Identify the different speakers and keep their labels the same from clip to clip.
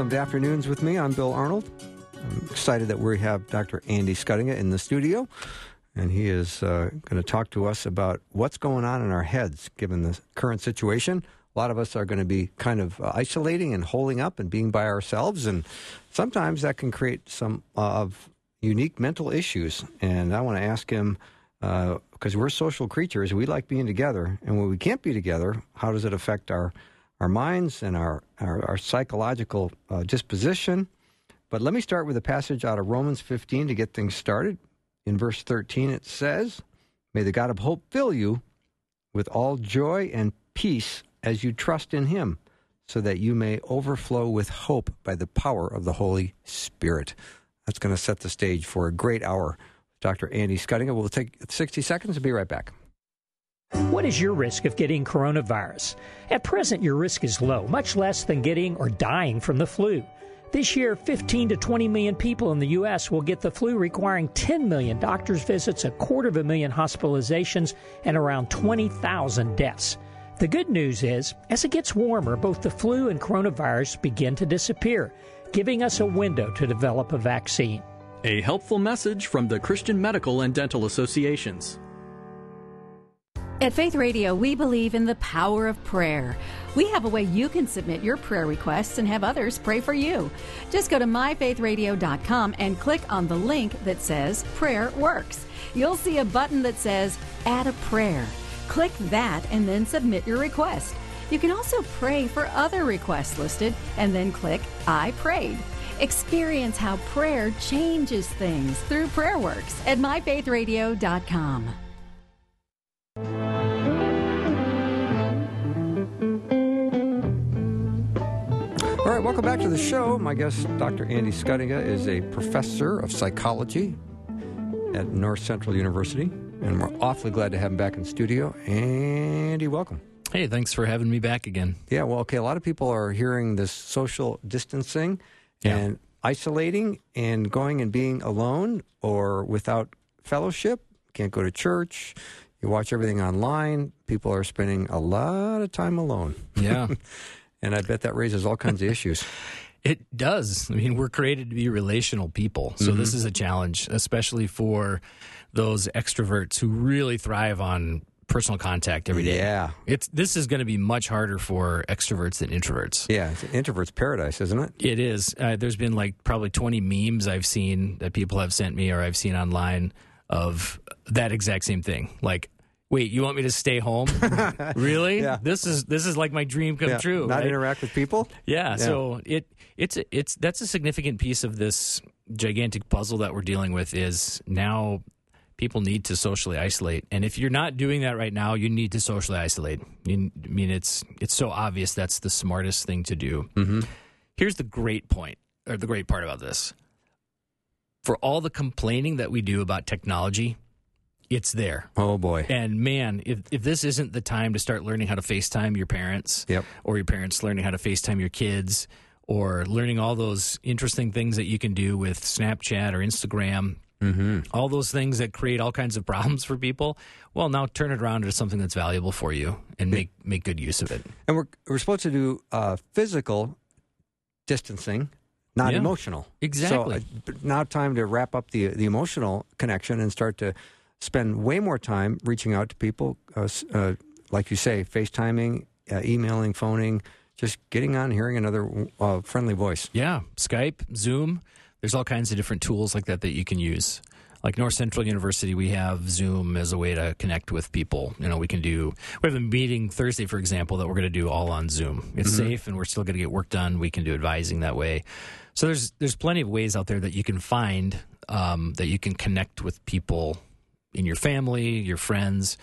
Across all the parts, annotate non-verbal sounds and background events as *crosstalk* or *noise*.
Speaker 1: Welcome to Afternoons with me. I'm Bill Arnold. I'm excited that we have Dr. Andy Schuttinga in the studio, and he is uh, going to talk to us about what's going on in our heads given the current situation. A lot of us are going to be kind of uh, isolating and holding up and being by ourselves, and sometimes that can create some uh, of unique mental issues. And I want to ask him because we're social creatures, we like being together, and when we can't be together, how does it affect our our minds and our, our, our psychological uh, disposition. But let me start with a passage out of Romans 15 to get things started. In verse 13, it says, May the God of hope fill you with all joy and peace as you trust in him, so that you may overflow with hope by the power of the Holy Spirit. That's going to set the stage for a great hour. Dr. Andy Schuttinga will take 60 seconds and be right back.
Speaker 2: What is your risk of getting coronavirus? At present, your risk is low, much less than getting or dying from the flu. This year, 15 to 20 million people in the U.S. will get the flu, requiring 10 million doctor's visits, a quarter of a million hospitalizations, and around 20,000 deaths. The good news is, as it gets warmer, both the flu and coronavirus begin to disappear, giving us a window to develop a vaccine.
Speaker 3: A helpful message from the Christian Medical and Dental Associations.
Speaker 4: At Faith Radio, we believe in the power of prayer. We have a way you can submit your prayer requests and have others pray for you. Just go to myfaithradio.com and click on the link that says Prayer Works. You'll see a button that says Add a Prayer. Click that and then submit your request. You can also pray for other requests listed and then click I prayed. Experience how prayer changes things through Prayer Works at myfaithradio.com.
Speaker 1: All right, welcome back to the show. My guest, Dr. Andy Schuttinga, is a professor of psychology at North Central University, and we're awfully glad to have him back in studio. Andy, welcome.
Speaker 5: Hey, thanks for having me back again.
Speaker 1: Yeah, well, okay, a lot of people are hearing this social distancing
Speaker 5: Yeah.
Speaker 1: and isolating and going and being alone or without fellowship. Can't go to church. You watch everything online. People are spending a lot of time alone.
Speaker 5: Yeah, *laughs*
Speaker 1: And I bet that raises all kinds of *laughs* issues.
Speaker 5: it does. I mean, we're created to be relational people. So this is a challenge, especially for those extroverts who really thrive on personal contact every day.
Speaker 1: Yeah.
Speaker 5: It's this is going to be much harder for extroverts than introverts.
Speaker 1: Yeah, it's introvert's paradise, isn't it?
Speaker 5: It is. Uh, there's been like probably 20 memes I've seen that people have sent me or I've seen online of that exact same thing. Like, wait, you want me to stay home? *laughs* really?
Speaker 1: Yeah.
Speaker 5: This is this is like my dream come
Speaker 1: Yeah,
Speaker 5: true.
Speaker 1: Not
Speaker 5: right?
Speaker 1: interact with people.
Speaker 5: Yeah, so it it's it's that's a significant piece of this gigantic puzzle that we're dealing with is now people need to socially isolate and if you're not doing that right now you need to socially isolate You- i mean it's it's so obvious that's the smartest thing to do mm-hmm. here's the great point or the great part about this for all the complaining that we do about technology it's there
Speaker 1: Oh boy.
Speaker 5: and man, if, if this isn't the time to start learning how to FaceTime your parents,
Speaker 1: Yep.
Speaker 5: or your parents learning how to FaceTime your kids, or learning all those interesting things that you can do with Snapchat or Instagram, mm-hmm. all those things that create all kinds of problems for people. Well, now turn it around into something that's valuable for you and make make good use of it.
Speaker 1: And we're we're supposed to do uh, physical distancing, not
Speaker 5: Yeah.
Speaker 1: emotional.
Speaker 5: Exactly.
Speaker 1: So uh, now time to wrap up the the emotional connection and start to spend way more time reaching out to people, uh, uh, like you say, FaceTiming, uh, emailing, phoning, just getting on, hearing another uh, friendly voice.
Speaker 5: Yeah, Skype, Zoom. There's all kinds of different tools like that that you can use. Like North Central University, we have Zoom as a way to connect with people. You know, we can do. We have a meeting Thursday, for example, that we're going to do all on Zoom. It's safe, and we're still going to get work done. We can do advising that way. So there's there's plenty of ways out there that you can find um, that you can connect with people in your family, your friends.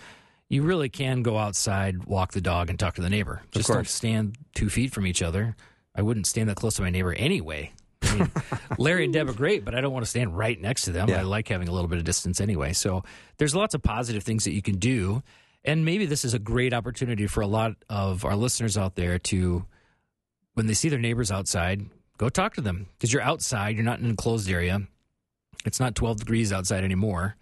Speaker 5: You really can go outside, walk the dog, and talk to the neighbor. Just don't stand two feet from each other. I wouldn't stand that close to my neighbor anyway. I mean, *laughs* Larry and Deb are great, but I don't want to stand right next to them.
Speaker 1: Yeah.
Speaker 5: I like having a little bit of distance anyway. So there's lots of positive things that you can do. And maybe this is a great opportunity for a lot of our listeners out there to, when they see their neighbors outside, go talk to them because you're outside, you're not in an enclosed area. It's not 12 degrees outside anymore.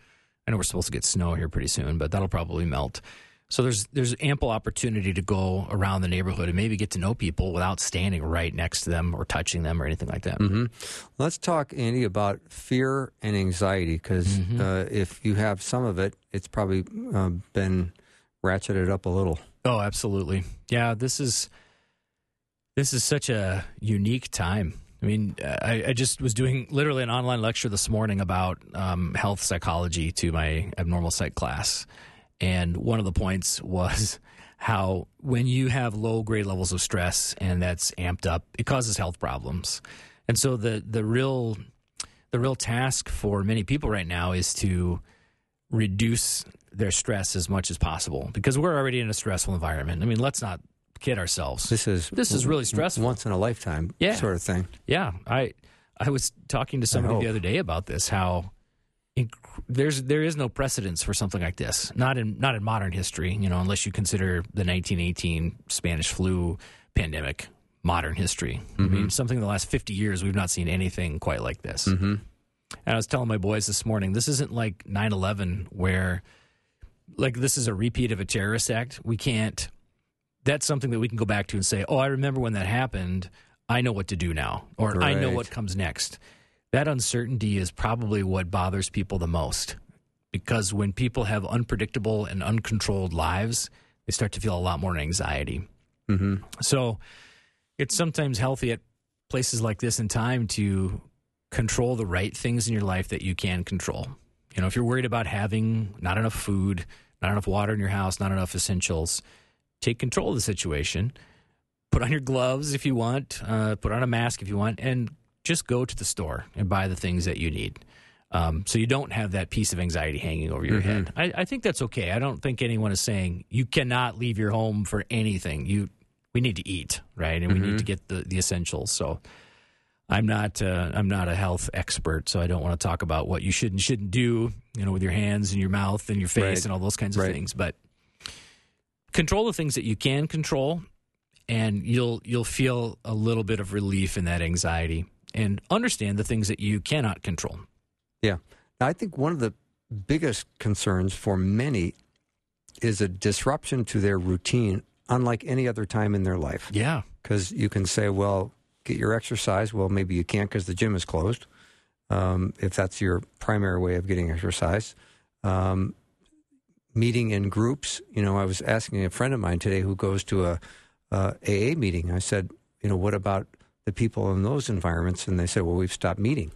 Speaker 5: I know we're supposed to get snow here pretty soon, but that'll probably melt. So there's there's ample opportunity to go around the neighborhood and maybe get to know people without standing right next to them or touching them or anything like that.
Speaker 1: Mm-hmm. Let's talk, Andy, about fear and anxiety because
Speaker 5: Mm-hmm.
Speaker 1: uh, if you have some of it, it's probably uh, been ratcheted up a little.
Speaker 5: Oh, absolutely. Yeah, this is this is such a unique time. I mean, I, I just was doing literally an online lecture this morning about um, health psychology to my abnormal psych class, and one of the points was how when you have low grade levels of stress and that's amped up, it causes health problems. And so the the real the real task for many people right now is to reduce their stress as much as possible because we're already in a stressful environment. I mean, let's not kid ourselves.
Speaker 1: This is
Speaker 5: This is really stressful.
Speaker 1: once in a lifetime
Speaker 5: Yeah.
Speaker 1: sort of thing.
Speaker 5: Yeah, I I was talking to somebody the other day about this. How inc- there's there is no precedence for something like this. Not in not in modern history, you know, unless you consider the 1918 Spanish flu pandemic modern history. I mean, something in the last 50 years we've not seen anything quite like this. Mm-hmm. And I was telling my boys this morning, this isn't like 9/11 where like this is a repeat of a terrorist act. We can't that's something that we can go back to and say, "Oh, I remember when that happened. I know what to do now, or I know what comes next." That uncertainty is probably what bothers people the most, because when people have unpredictable and uncontrolled lives, they start to feel a lot more anxiety.
Speaker 1: Mm-hmm.
Speaker 5: So, it's sometimes healthy at places like this in time to control the right things in your life that you can control. You know, if you're worried about having not enough food, not enough water in your house, not enough essentials, take control of the situation. Put on your gloves if you want, uh, put on a mask if you want, and just go to the store and buy the things that you need. Um, so you don't have that piece of anxiety hanging over your head. I, I think that's okay. I don't think anyone is saying you cannot leave your home for anything. You, we need to eat, right, and we need to get the, the essentials. So I'm not uh, I'm not a health expert, so I don't want to talk about what you should and shouldn't do, you know, with your hands and your mouth and your face
Speaker 1: Right.
Speaker 5: and all those kinds of
Speaker 1: Right.
Speaker 5: things. But control the things that you can control, and you'll you'll feel a little bit of relief in that anxiety, and understand the things that you cannot control.
Speaker 1: Yeah. Now, I think one of the biggest concerns for many is a disruption to their routine, unlike any other time in their life.
Speaker 5: Yeah,
Speaker 1: Because you can say, well, get your exercise. Well, maybe you can't because the gym is closed, um, if that's your primary way of getting exercise. Um, meeting in groups. You know, I was asking a friend of mine today who goes to a, a AA meeting. I said, you know, what about the people in those environments? And they said, well, we've stopped meeting.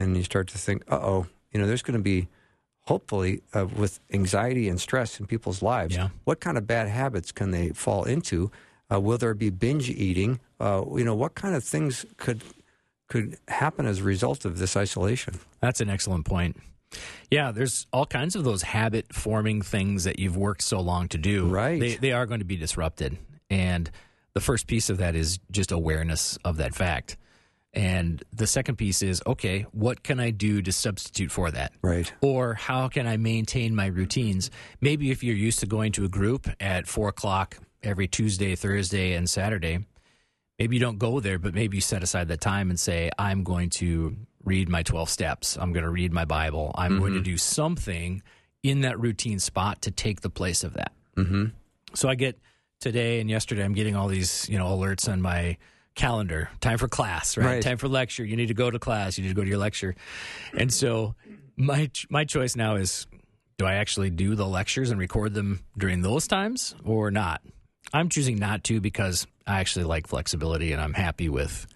Speaker 1: And you start to think, uh oh, you know, there's going to be, hopefully, uh, with anxiety and stress in people's lives,
Speaker 5: Yeah.
Speaker 1: what kind of bad habits can they fall into? Uh, will there be binge eating? Uh, you know, what kind of things could could happen as a result of this isolation?
Speaker 5: That's an excellent point. Yeah, there's all kinds of those habit forming things that you've worked so long to do.
Speaker 1: Right.
Speaker 5: They, they are going to be disrupted. And the first piece of that is just awareness of that fact. And the second piece is okay, what can I do to substitute for that?
Speaker 1: Right.
Speaker 5: Or how can I maintain my routines? Maybe if you're used to going to a group at four o'clock every Tuesday, Thursday, and Saturday, maybe you don't go there, but maybe you set aside that time and say, I'm going to read my 12 steps. I'm going to read my Bible. I'm going to do something in that routine spot to take the place of that.
Speaker 1: Mm-hmm.
Speaker 5: So I get today and yesterday, I'm getting all these, you know, alerts on my calendar. Time for class, right?
Speaker 1: Right.
Speaker 5: Time for lecture. You need to go to class. You need to go to your lecture. And so my my choice now is do I actually do the lectures and record them during those times or not? I'm choosing not to because I actually like flexibility and I'm happy with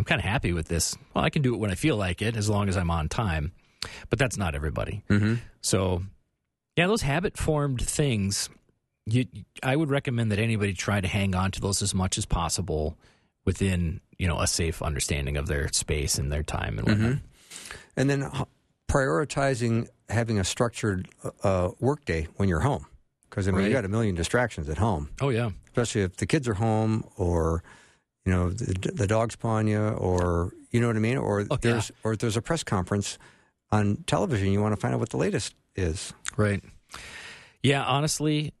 Speaker 5: I'm kind of happy with this. Well, I can do it when I feel like it as long as I'm on time. But that's not everybody.
Speaker 1: Mm-hmm.
Speaker 5: So, yeah, those habit formed things, you, I would recommend that anybody try to hang on to those as much as possible within you know a safe understanding of their space and their time and whatnot.
Speaker 1: And then prioritizing having a structured uh, work day when you're home. Because, I mean, you
Speaker 5: Right.
Speaker 1: got a million distractions at home,
Speaker 5: Oh yeah,
Speaker 1: especially if the kids are home or, you know the, the dog's pawing you, or you know what I mean, or
Speaker 5: Oh,
Speaker 1: there's
Speaker 5: yeah.
Speaker 1: or there's a press conference on television. You want to find out what the latest is.
Speaker 5: Right. Yeah, honestly,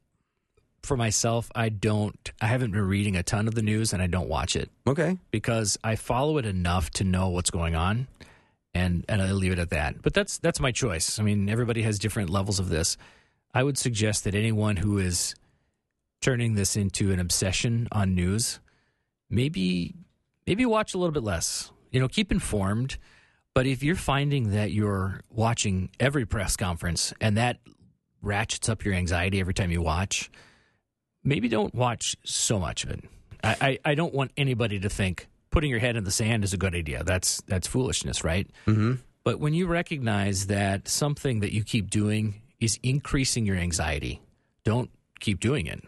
Speaker 5: for myself, I don't. I haven't been reading a ton of the news, and I don't watch it
Speaker 1: Okay,
Speaker 5: because I follow it enough to know what's going on, and and I leave it at that. But that's that's my choice. I mean, everybody has different levels of this. I would suggest that anyone who is turning this into an obsession on news, maybe maybe watch a little bit less. You know, keep informed. But if you're finding that you're watching every press conference and that ratchets up your anxiety every time you watch, maybe don't watch so much of it. I, I, I don't want anybody to think putting your head in the sand is a good idea. That's that's foolishness, right?
Speaker 1: mm-hmm.
Speaker 5: But when you recognize that something that you keep doing is increasing your anxiety, don't keep doing it.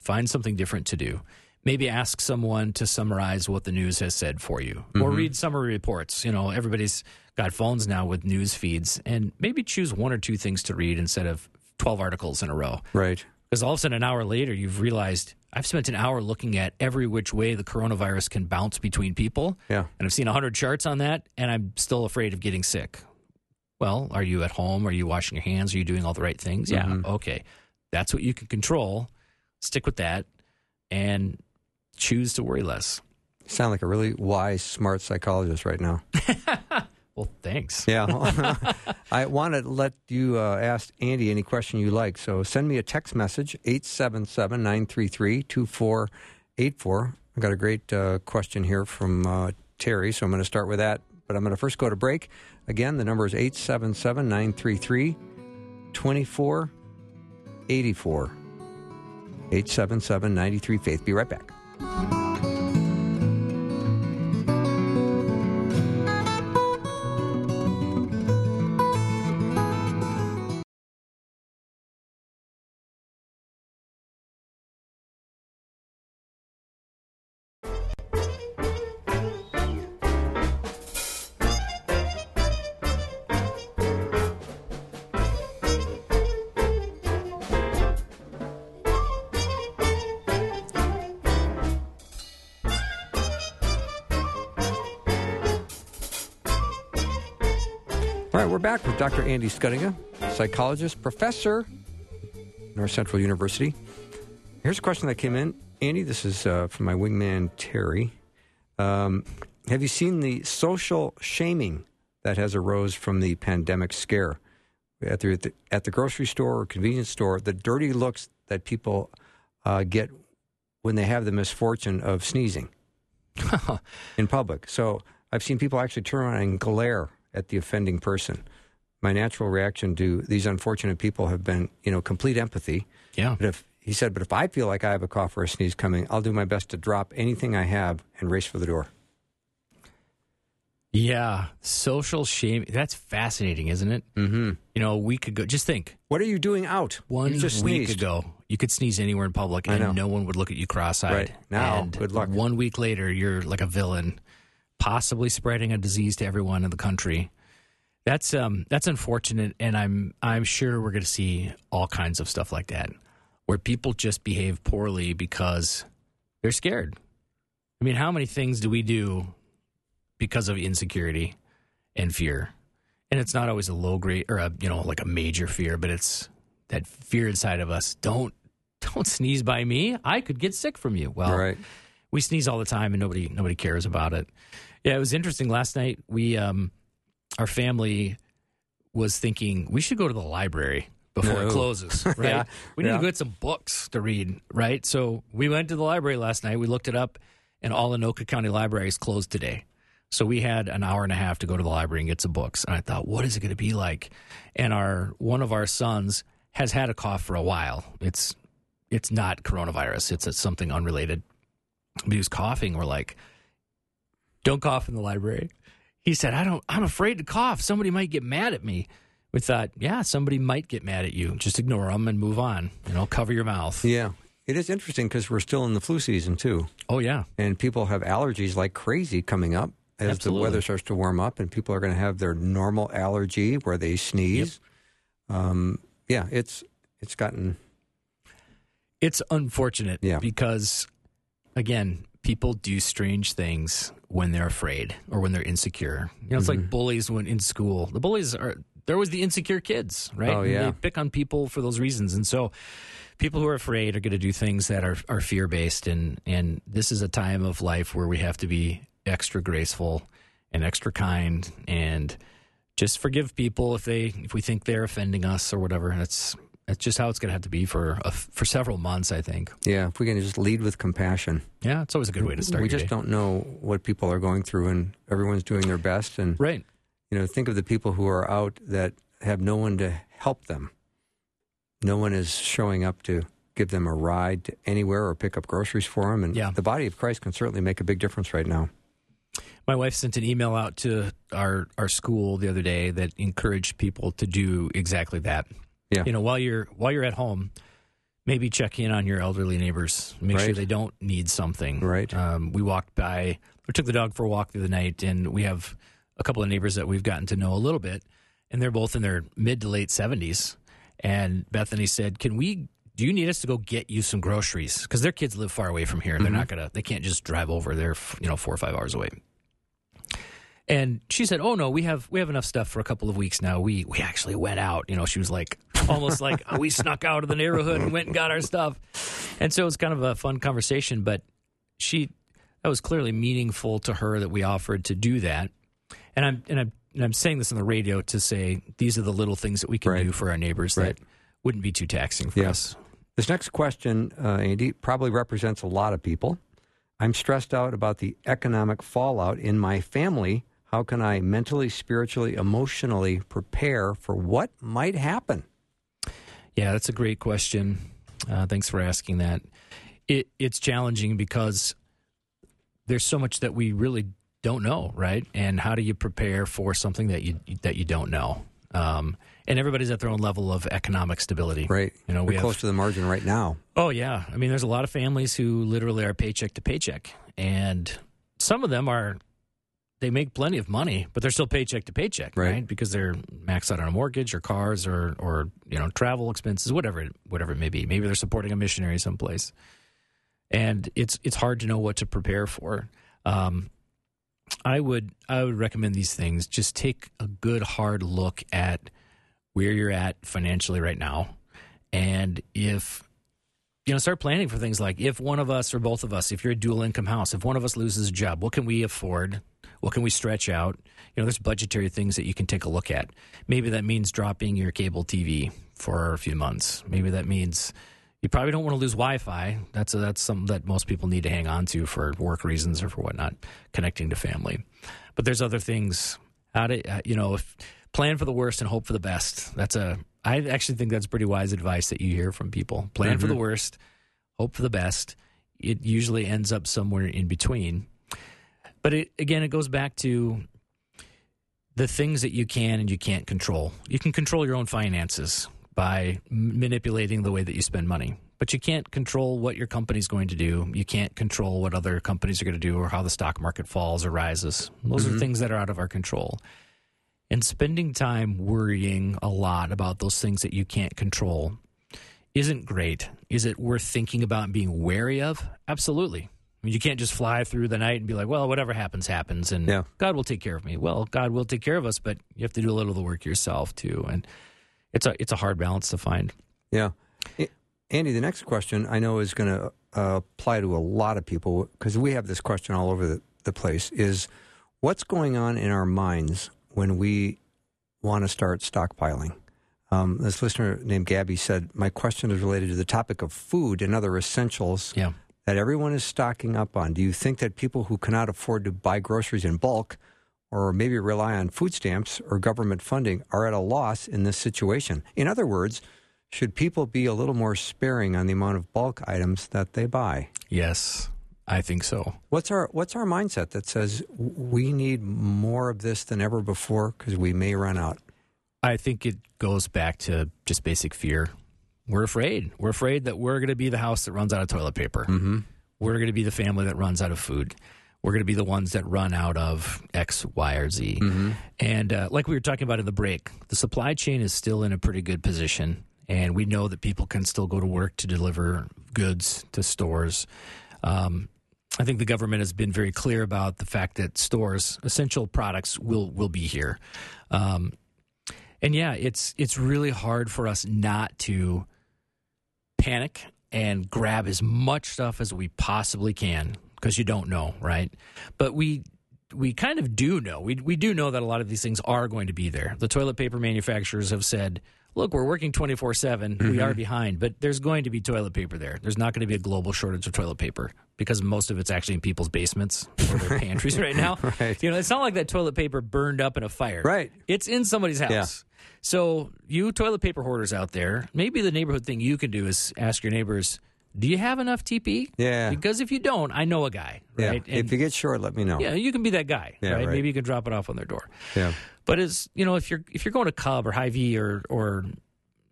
Speaker 5: Find something different to do. Maybe ask someone to summarize what the news has said for you, or read summary reports. You know, everybody's got phones now with news feeds, and maybe choose one or two things to read instead of 12 articles in a row.
Speaker 1: right.
Speaker 5: Because all of a sudden, an hour later, you've realized I've spent an hour looking at every which way the coronavirus can bounce between people.
Speaker 1: Yeah.
Speaker 5: And I've seen 100 charts on that, and I'm still afraid of getting sick. Well, are you at home? Are you washing your hands? Are you doing all the right things? Yeah.
Speaker 1: Mhm.
Speaker 5: Okay. That's what you can control. Stick with that and choose to worry less.
Speaker 1: Sound like a really wise, smart psychologist right now. *laughs*
Speaker 5: Well, thanks.
Speaker 1: Yeah. *laughs* I want to let you uh, ask Andy any question you like. So send me a text message, 877 933 2484. I've got a great uh, question here from uh, Terry, so I'm going to start with that. But I'm going to first go to break. Again, the number is 877 933 2484. 877 93 Faith. Be right back. Thank you. All right, we're back with Dr. Andy Schuttinga, psychologist, professor, North Central University. Here's a question that came in. Andy, this is uh, from my wingman, Terry. Um, have you seen the social shaming that has arose from the pandemic scare? At the, at the, grocery store or convenience store, the dirty looks that people uh, get when they have the misfortune of sneezing *laughs* in public. So I've seen people actually turn around and glare at the offending person. My natural reaction to these unfortunate people have been, you know, complete empathy.
Speaker 5: Yeah.
Speaker 1: But if he said, but if I feel like I have a cough or a sneeze coming, I'll do my best to drop anything I have and race for the door.
Speaker 5: Yeah. Social shame. That's fascinating, isn't it?
Speaker 1: Mm-hmm.
Speaker 5: You know, a week ago, just think
Speaker 1: What are you doing out?
Speaker 5: one
Speaker 1: you just
Speaker 5: week
Speaker 1: sneezed.
Speaker 5: ago, you could sneeze anywhere in public and no one would look at you cross eyed.
Speaker 1: Right. Now,
Speaker 5: and
Speaker 1: good luck.
Speaker 5: One week later, you're like a villain, possibly spreading a disease to everyone in the country. That's um that's unfortunate, and I'm I'm sure we're going to see all kinds of stuff like that, where people just behave poorly because they're scared. I mean, how many things do we do because of insecurity and fear? And it's not always a low grade or a you know like a major fear, but it's that fear inside of us. Don't *laughs* don't sneeze by me. I could get sick from you. Well,
Speaker 1: right.
Speaker 5: We sneeze all the time and nobody nobody cares about it. Yeah, it was interesting last night. We um our family was thinking we should go to the library before
Speaker 1: No.
Speaker 5: it closes, *laughs* right?
Speaker 1: Yeah,
Speaker 5: we need
Speaker 1: yeah.
Speaker 5: to get some books to read, right? So we went to the library last night. We looked it up, and all Anoka County libraries closed today. So we had an hour and a half to go to the library and get some books. And I thought, what is it going to be like? And our one of our sons has had a cough for a while. It's it's not coronavirus. It's, it's something unrelated. But he was coughing. We're like, don't cough in the library. He said, I don't, I'm afraid to cough. Somebody might get mad at me. We thought, yeah, somebody might get mad at you. Just ignore them and move on. You know, cover your mouth.
Speaker 1: Yeah. It is interesting because we're still in the flu season, too.
Speaker 5: Oh, yeah.
Speaker 1: And people have allergies like crazy coming up as
Speaker 5: Absolutely.
Speaker 1: the weather starts to warm up, and people are going to have their normal allergy where they sneeze. Um, yeah, it's it's gotten
Speaker 5: It's unfortunate
Speaker 1: Yeah.
Speaker 5: because, again, people do strange things when they're afraid or when they're insecure. You know, it's
Speaker 1: Mm-hmm.
Speaker 5: like bullies when in school. The bullies are there was the insecure kids, right?
Speaker 1: Oh,
Speaker 5: And
Speaker 1: yeah.
Speaker 5: They pick on people for those reasons, and so people who are afraid are going to do things that are are fear based, and and this is a time of life where we have to be extra graceful and extra kind and just forgive people if they if we think they're offending us or whatever. That's that's just how it's going to have to be for a, for several months, I think.
Speaker 1: Yeah, if we can just lead with compassion.
Speaker 5: Yeah, it's always a good way to start.
Speaker 1: we just
Speaker 5: day.
Speaker 1: don't know what people are going through, and everyone's doing their best. And
Speaker 5: right.
Speaker 1: you know, think of the people who are out that have no one to help them. No one is showing up to give them a ride to anywhere or pick up groceries for them. And
Speaker 5: Yeah.
Speaker 1: the body of Christ can certainly make a big difference right now.
Speaker 5: My wife sent an email out to our our school the other day that encouraged people to do exactly that.
Speaker 1: Yeah.
Speaker 5: You know, while you're while you're at home, maybe check in on your elderly neighbors. Make sure they don't need something.
Speaker 1: Right.
Speaker 5: Um, we walked by. We took the dog for a walk through the night, and we have a couple of neighbors that we've gotten to know a little bit, and they're both in their mid to late seventies. And Bethany said, "Can we?" Do you need us to go get you some groceries? Because their kids live far away from here. They're not gonna. They can't just drive over. They're you know four or five hours away. And she said, "Oh no, we have we have enough stuff for a couple of weeks now. We we actually went out. You know, she was like almost like "Oh, we snuck out of the neighborhood and went and got our stuff." And so it was kind of a fun conversation. But she that was clearly meaningful to her that we offered to do that. And I'm and I'm and I'm saying this on the radio to say these are the little things that we can
Speaker 1: Right.
Speaker 5: do for our neighbors
Speaker 1: Right.
Speaker 5: that wouldn't be too taxing for us.
Speaker 1: This next question, uh, Andy, probably represents a lot of people. I'm stressed out about the economic fallout in my family. How can I mentally, spiritually, emotionally prepare for what might happen?
Speaker 5: Yeah, that's a great question. Uh, thanks for asking that. It it's challenging because there's so much that we really don't know, right? And how do you prepare for something that you that you don't know? Um, and everybody's at their own level of economic stability,
Speaker 1: Right.
Speaker 5: You know,
Speaker 1: We're
Speaker 5: we have
Speaker 1: close to the margin right now.
Speaker 5: Oh yeah, I mean, there's a lot of families who literally are paycheck to paycheck, and some of them are they make plenty of money, but they're still paycheck to paycheck,
Speaker 1: Right.
Speaker 5: right? Because they're maxed out on a mortgage or cars or or you know travel expenses, whatever it, whatever it may be. Maybe they're supporting a missionary someplace, and it's it's hard to know what to prepare for. Um, I would I would recommend these things. Just take a good hard look at where you're at financially right now, and if you know, start planning for things like if one of us or both of us, if you're a dual income house, if one of us loses a job, what can we afford? What can we stretch out? You know, there's budgetary things that you can take a look at. Maybe that means dropping your cable TV for a few months. Maybe that means you probably don't want to lose Wi-Fi. That's a, that's something that most people need to hang on to for work reasons or for whatnot, connecting to family. But there's other things. How to uh, you know if plan for the worst and hope for the best. That's a I actually think that's pretty wise advice that you hear from people. Plan for the worst, hope for the best. It usually ends up somewhere in between. But it, again, it goes back to the things that you can and you can't control. You can control your own finances by manipulating the way that you spend money. But you can't control what your company's going to do. You can't control what other companies are going to do or how the stock market falls or rises. Those are mm-hmm. things that are out of our control. And spending time worrying a lot about those things that you can't control isn't great. Is it worth thinking about and being wary of? Absolutely. I mean, you can't just fly through the night and be like, well, whatever happens, happens, and
Speaker 1: Yeah.
Speaker 5: God will take care of me. Well, God will take care of us, but you have to do a little of the work yourself too. And it's a it's a hard balance to find.
Speaker 1: Yeah. Andy, the next question I know is going to uh, apply to a lot of people because we have this question all over the, the place is what's going on in our minds when we want to start stockpiling? Um, this listener named Gabby said, My question is related to the topic of food and other essentials
Speaker 5: Yeah.
Speaker 1: That everyone is stocking up on. Do you think that people who cannot afford to buy groceries in bulk or maybe rely on food stamps or government funding are at a loss in this situation? In other words, should people be a little more sparing on the amount of bulk items that they buy?
Speaker 5: Yes, I think so.
Speaker 1: What's our what's our mindset that says we need more of this than ever before because we may run out?
Speaker 5: I think it goes back to just basic fear. We're afraid. We're afraid that we're going to be the house that runs out of toilet paper. Mm-hmm. We're going to be the family that runs out of food. We're going to be the ones that run out of X, Y, or Z. And uh, like we were talking about in the break, the supply chain is still in a pretty good position. And we know that people can still go to work to deliver goods to stores. Um, I think the government has been very clear about the fact that stores, essential products, will will be here. Um, and yeah, it's it's really hard for us not to panic and grab as much stuff as we possibly can because you don't know, right? But we we kind of do know. We we do know that a lot of these things are going to be there. The toilet paper manufacturers have said, "Look, we're working 24/7. We mm-hmm. are behind, but there's going to be toilet paper there. There's not going to be a global shortage of toilet paper because most of it's actually in people's basements or their *laughs* pantries right now. *laughs*
Speaker 1: Right.
Speaker 5: You know, it's not like that toilet paper burned up in a fire.
Speaker 1: Right.
Speaker 5: It's in somebody's house.
Speaker 1: Yeah.
Speaker 5: So, you toilet paper hoarders out there, maybe the neighborhood thing you can do is ask your neighbors, "Do you have enough TP?"
Speaker 1: Yeah.
Speaker 5: Because if you don't, I know a guy,
Speaker 1: Yeah.
Speaker 5: right?
Speaker 1: if you get short, let me know.
Speaker 5: Yeah, you can be that guy,
Speaker 1: Yeah,
Speaker 5: right?
Speaker 1: right.
Speaker 5: Maybe you can drop it off on their door.
Speaker 1: Yeah.
Speaker 5: But as you know, if you're if you're going to Cub or Hy-Vee or or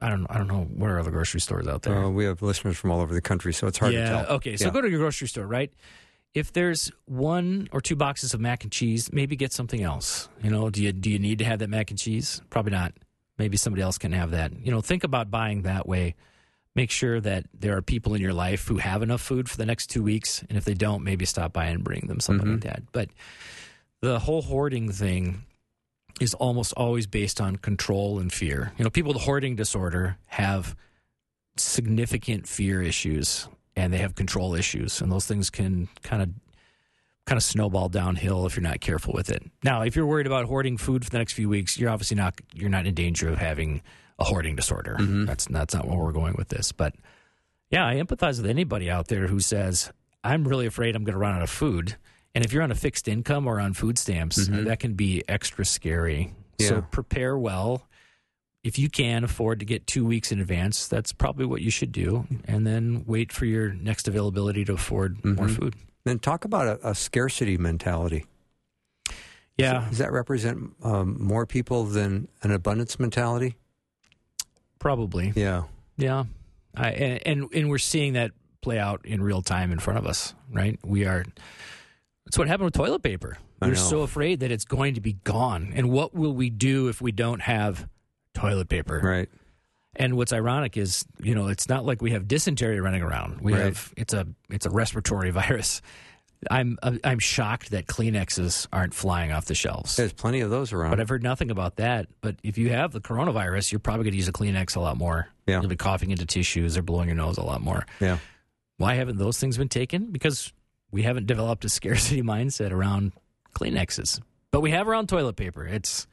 Speaker 5: I don't I don't know what are other grocery stores out there.
Speaker 1: Uh, we have listeners from all over the country, so it's hard
Speaker 5: yeah.
Speaker 1: to tell.
Speaker 5: Okay. So
Speaker 1: Yeah.
Speaker 5: go to your grocery store, right? If there's one or two boxes of mac and cheese, maybe get something else. You know, do you do you need to have that mac and cheese? Probably not. Maybe somebody else can have that. You know, think about buying that way. Make sure that there are people in your life who have enough food for the next two weeks, and if they don't, maybe stop by and bring them something like mm-hmm. that. But the whole hoarding thing is almost always based on control and fear. You know, people with hoarding disorder have significant fear issues and they have control issues and those things can kind of kind of snowball downhill if you're not careful with it. Now, if you're worried about hoarding food for the next few weeks, you're obviously not you're not in danger of having a hoarding disorder. Mm-hmm. That's that's not where we're going with this. But yeah, I empathize with anybody out there who says, I'm really afraid I'm going to run out of food. And if you're on a fixed income or on food stamps, uh, mm-hmm. that can be extra scary.
Speaker 1: Yeah.
Speaker 5: So prepare well. If you can afford to get two weeks in advance, that's probably what you should do. And then wait for your next availability to afford more mm-hmm. food.
Speaker 1: Then talk about a, a scarcity mentality.
Speaker 5: Yeah,
Speaker 1: Does that represent um, more people than an abundance mentality?
Speaker 5: Probably.
Speaker 1: Yeah.
Speaker 5: Yeah, I, and, and and we're seeing that play out in real time in front of us. Right? We are. That's what happened with toilet paper.
Speaker 1: I
Speaker 5: We're
Speaker 1: know.
Speaker 5: so afraid that it's going to be gone. And what will we do if we don't have toilet paper?
Speaker 1: Right.
Speaker 5: And what's ironic is, you know, it's not like we have dysentery running around. We
Speaker 1: Right.
Speaker 5: have it's a it's a respiratory *laughs* virus. I'm uh, I'm shocked that Kleenexes aren't flying off the shelves.
Speaker 1: There's plenty of those around.
Speaker 5: But I've heard nothing about that. But if you have the coronavirus, you're probably going to use a Kleenex a lot more.
Speaker 1: Yeah.
Speaker 5: You'll be coughing into tissues or blowing your nose a lot more.
Speaker 1: yeah.
Speaker 5: Why haven't those things been taken? Because we haven't *laughs* developed a scarcity mindset around Kleenexes. But we have around toilet paper. It's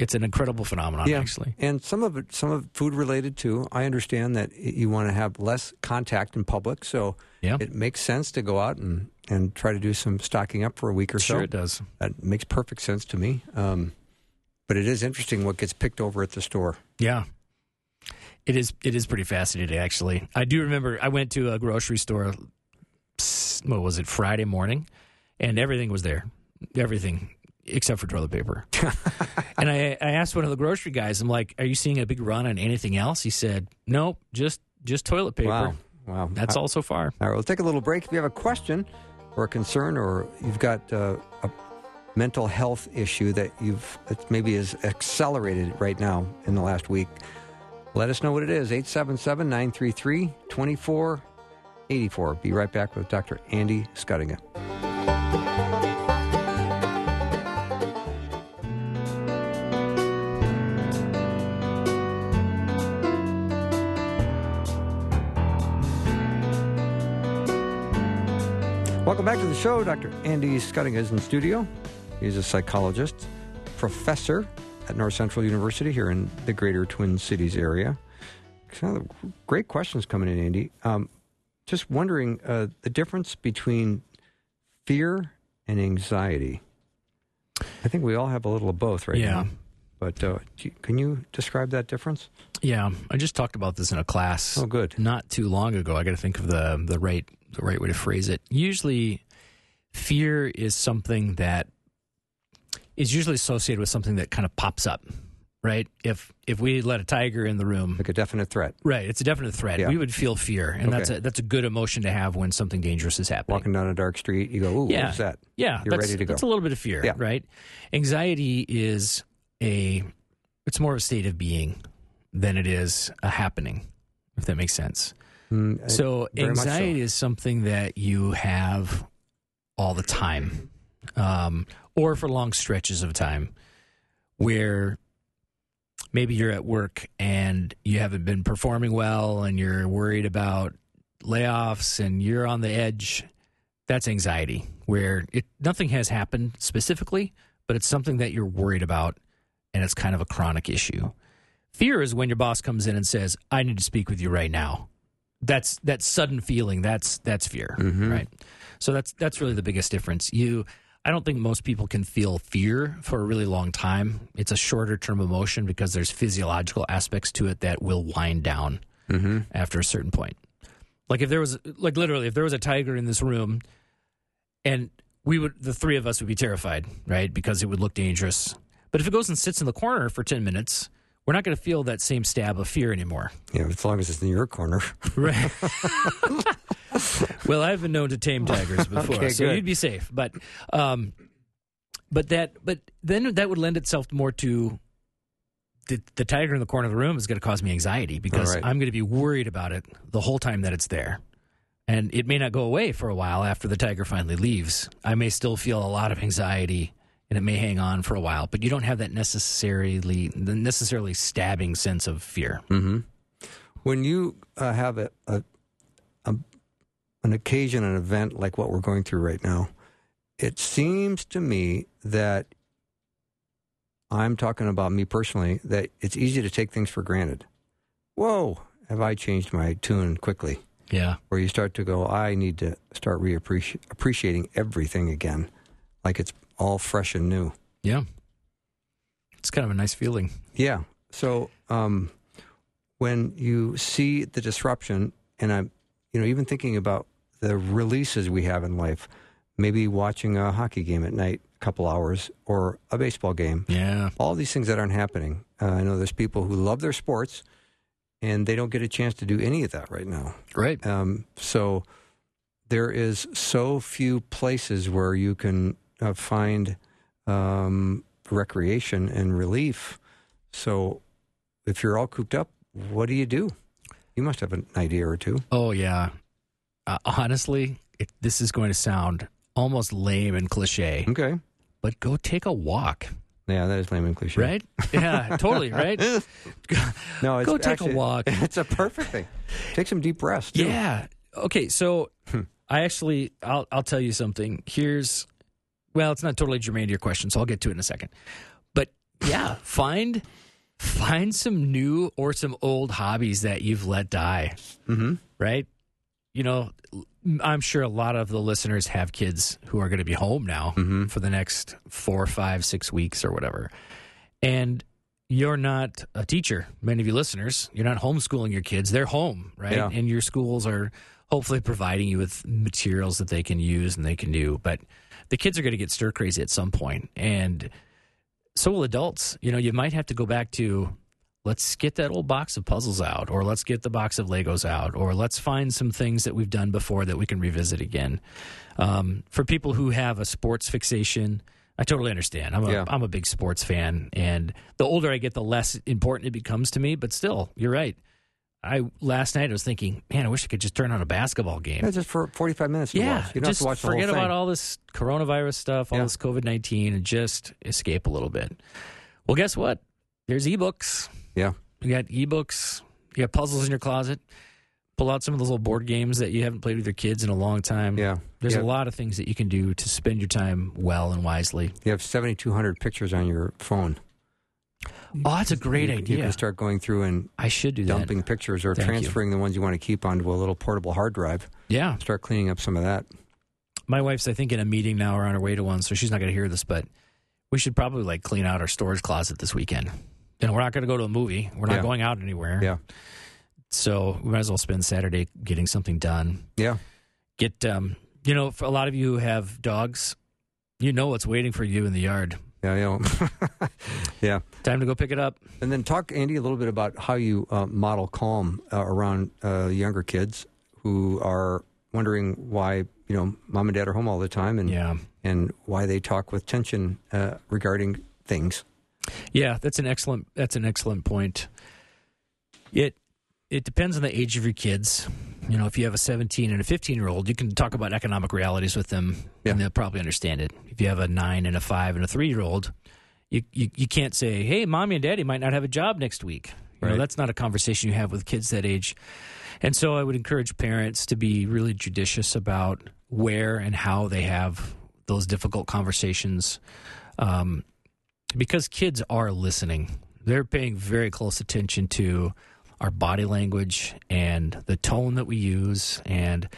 Speaker 5: it's an incredible phenomenon,
Speaker 1: Yeah.
Speaker 5: actually.
Speaker 1: And some of it, some of food related too. I understand that you want to have less contact in public, so
Speaker 5: Yeah.
Speaker 1: it makes sense to go out and, and try to do some stocking up for a week or so.
Speaker 5: Sure, it does.
Speaker 1: That makes perfect sense to me. Um, but it is interesting what gets picked over at the store.
Speaker 5: Yeah. It is it is pretty fascinating actually. I do remember I went to a grocery store what was it, Friday morning, and everything was there. Everything except for toilet paper. *laughs* and I, I asked one of the grocery guys, I'm like, Are you seeing a big run on anything else? He said, Nope, just just toilet paper.
Speaker 1: Wow. Wow.
Speaker 5: That's
Speaker 1: Uh,
Speaker 5: all so far.
Speaker 1: All right, we'll take a little break. If you have a question or a concern, or you've got uh, a mental health issue that you've that maybe is accelerated right now in the last week, let us know what it is. 877 933 2484. Be right back with Dr. Andy Schuttinga. Welcome back to the show. Dr. Andy Schuttinga is in studio. He's a psychologist, professor at North Central University here in the greater Twin Cities area. Great questions coming in, Andy. Um, just wondering uh, the difference between fear and anxiety. I think we all have a little of both right
Speaker 5: Yeah.
Speaker 1: now. But uh, can you describe that difference?
Speaker 5: Yeah. I just talked about this in a class.
Speaker 1: Oh, good.
Speaker 5: not too long ago. I got to think of the the right the right way to phrase it. Usually, fear is something that is usually associated with something that kind of pops up, right? If if we let a tiger in the room,
Speaker 1: Like a definite threat.
Speaker 5: right, it's a definite threat.
Speaker 1: Yeah.
Speaker 5: We would feel fear, and that's a that's a good emotion to have when something dangerous is happening.
Speaker 1: Walking down a dark street, you go, ooh,
Speaker 5: Yeah.
Speaker 1: what's that?
Speaker 5: Yeah,
Speaker 1: You're ready to go.
Speaker 5: That's a little bit of fear,
Speaker 1: Yeah.
Speaker 5: right? Anxiety is a it's more of a state of being than it is a happening, if that makes sense.
Speaker 1: Mm, uh,
Speaker 5: So
Speaker 1: much so.
Speaker 5: anxiety is something that you have all the time, um, or for long stretches of time, where maybe you're at work and you haven't been performing well, and you're worried about layoffs, and you're on the edge. That's anxiety, where it nothing has happened specifically, but it's something that you're worried about, and it's kind of a chronic issue. Fear is when your boss comes in and says, "I need to speak with you right now." That's that sudden feeling. That's that's fear, mm-hmm. right? So that's that's really the biggest difference. You, I don't think most people can feel fear for a really long time. It's a shorter term emotion because there's physiological aspects to it that will wind down mm-hmm. after a certain point. Like if there was, like literally, if there was a tiger in this room, and we would, the three of us would be terrified, right? Because it would look dangerous. But if it goes and sits in the corner for ten minutes, we're not going to feel that same stab of fear anymore.
Speaker 1: Know, as long as it's in your corner.
Speaker 5: Right. *laughs* *laughs* well, I've been known to tame tigers *laughs* before,
Speaker 1: Okay,
Speaker 5: so
Speaker 1: good.
Speaker 5: you'd be safe. But, um, but that, but then that would lend itself more to the, the tiger in the corner of the room is going to cause me anxiety because
Speaker 1: right.
Speaker 5: I'm going to be worried about it the whole time that it's there. And it may not go away for a while after the tiger finally leaves. I may still feel a lot of anxiety and it may hang on for a while, but you don't have that necessarily the necessarily stabbing sense of fear.
Speaker 1: When you uh, have a, a, a an occasion, an event like what we're going through right now, it seems to me that I'm talking about me personally that it's easy to take things for granted. Whoa, have I changed my tune quickly?
Speaker 5: Yeah.
Speaker 1: Where you start to go, I need to start reappreciating everything again, like it's all fresh and new.
Speaker 5: Yeah. It's kind of a nice feeling.
Speaker 1: Yeah. So um, when you see the disruption, and I'm, you know, even thinking about the releases we have in life, maybe watching a hockey game at night, a couple hours, or a baseball game,
Speaker 5: Yeah.
Speaker 1: all these things that aren't happening. Uh, I know there's people who love their sports, and they don't get a chance to do any of that right now.
Speaker 5: Right.
Speaker 1: Um, so there is so few places where you can uh, find um, recreation and relief. So if you're all cooped up, what do you do? You must have an idea or two.
Speaker 5: Oh, yeah. Uh, honestly, it, this is going to sound almost lame and cliche,
Speaker 1: Okay.
Speaker 5: but go take a walk,
Speaker 1: Yeah, that is lame and cliche.
Speaker 5: right? yeah, totally, *laughs* right?
Speaker 1: No, it's
Speaker 5: Go take a walk. *laughs*
Speaker 1: It's a perfect thing. Take some deep breaths. too.
Speaker 5: Yeah. Okay, so I actually I'll I'll tell you something. Here's well, it's not totally germane to your question, so I'll get to it in a second. But yeah, *laughs* find find some new or some old hobbies that you've let die.
Speaker 1: Mhm.
Speaker 5: Right? You know, I'm sure a lot of the listeners have kids who are going to be home now
Speaker 1: Mm-hmm.
Speaker 5: for the next four, five, six weeks or whatever. And you're not a teacher, many of you listeners. You're not homeschooling your kids. They're home, right?
Speaker 1: Yeah.
Speaker 5: And your schools are hopefully providing you with materials that they can use and they can do. But the kids are going to get stir crazy at some point, and so will adults. You know, you might have to go back to let's get that old box of puzzles out, or let's get the box of Legos out, or let's find some things that we've done before that we can revisit again. Um, for people who have a sports fixation, I totally understand. I'm a
Speaker 1: Yeah.
Speaker 5: am a big sports fan, and the older I get, the less important it becomes to me. But still, you're right. I last night I was thinking, man, I wish I could just turn on a basketball game.
Speaker 1: Yeah, just for 45 minutes
Speaker 5: Yeah,
Speaker 1: watch. You don't
Speaker 5: just
Speaker 1: have to watch the
Speaker 5: forget
Speaker 1: whole thing.
Speaker 5: about all this coronavirus stuff, all
Speaker 1: Yeah.
Speaker 5: this COVID nineteen, and just escape a little bit. Well, guess what? There's ebooks.
Speaker 1: Yeah.
Speaker 5: You got ebooks. You got puzzles in your closet. Pull out some of those little board games that you haven't played with your kids in a long time.
Speaker 1: Yeah.
Speaker 5: There's
Speaker 1: Yeah.
Speaker 5: a lot of things that you can do to spend your time well and wisely.
Speaker 1: You have 7,200 pictures on your phone.
Speaker 5: Oh, that's a great
Speaker 1: you,
Speaker 5: idea.
Speaker 1: You can start going through and
Speaker 5: I should do
Speaker 1: dumping
Speaker 5: that.
Speaker 1: pictures or
Speaker 5: Thank you.
Speaker 1: transferring the ones you want to keep onto a little portable hard drive.
Speaker 5: Yeah.
Speaker 1: Start cleaning up some of that.
Speaker 5: My wife's, I think, in a meeting now or on her way to one, so she's not going to hear this, but we should probably like clean out our storage closet this weekend. And we're not going to go to a movie. We're not
Speaker 1: Yeah.
Speaker 5: going out anywhere.
Speaker 1: Yeah.
Speaker 5: So we might as well spend Saturday getting something done.
Speaker 1: Yeah.
Speaker 5: Get, um, you know, for a lot of you who have dogs, you know what's waiting for you in the yard.
Speaker 1: Yeah. You *laughs* know. yeah.
Speaker 5: Time to go pick it up.
Speaker 1: And then talk, Andy, a little bit about how you uh, model calm uh, around uh, younger kids who are wondering why, you know, mom and dad are home all the time and,
Speaker 5: Yeah.
Speaker 1: and why they talk with tension uh, regarding things.
Speaker 5: Yeah, that's an excellent that's an excellent point. It it depends on the age of your kids. You know, if you have a 17 and a 15 year old, you can talk about economic realities with them,
Speaker 1: Yeah.
Speaker 5: and they'll probably understand it. If you have a nine and a five and a three year old, you, you you can't say, "Hey, mommy and daddy might not have a job next week." You know, that's not a conversation you have with kids that age. And so, I would encourage parents to be really judicious about where and how they have those difficult conversations, um, because kids are listening. They're paying very close attention to our body language and the tone that we use, and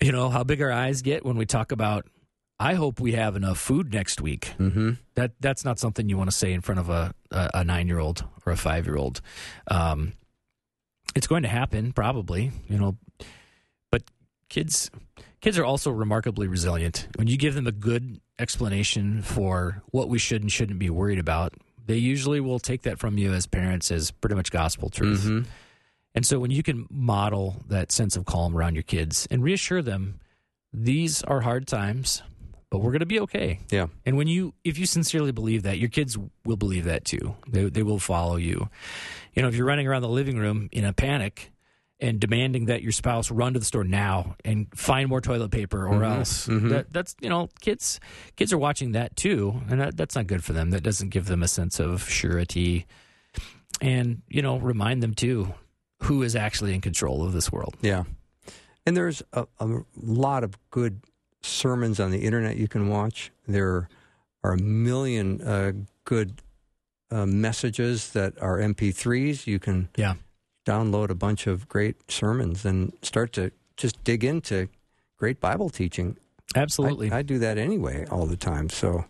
Speaker 5: you know how big our eyes get when we talk about. I hope we have enough food next week.
Speaker 1: Mm-hmm.
Speaker 5: That that's not something you want to say in front of a a, a nine year old or a five year old. Um, it's going to happen probably, you know, but kids kids are also remarkably resilient. When you give them a good explanation for what we should and shouldn't be worried about, they usually will take that from you as parents as pretty much gospel truth.
Speaker 1: Mm-hmm.
Speaker 5: And so when you can model that sense of calm around your kids and reassure them, these are hard times, but we're going to be okay.
Speaker 1: Yeah.
Speaker 5: And when you, if you sincerely believe that, your kids will believe that too. They, they will follow you. You know, if you're running around the living room in a panic and demanding that your spouse run to the store now and find more toilet paper or else, that, that's, you know, kids, kids are watching that too. And that, that's not good for them. That doesn't give them a sense of surety. And, you know, remind them too who is actually in control of this world.
Speaker 1: Yeah. And there's a, a lot of good sermons on the internet you can watch. There are a million uh, good uh, messages that are MP3s. You can
Speaker 5: Yeah.
Speaker 1: Download a bunch of great sermons and start to just dig into great Bible teaching.
Speaker 5: Absolutely.
Speaker 1: I, I do that anyway all the time. So,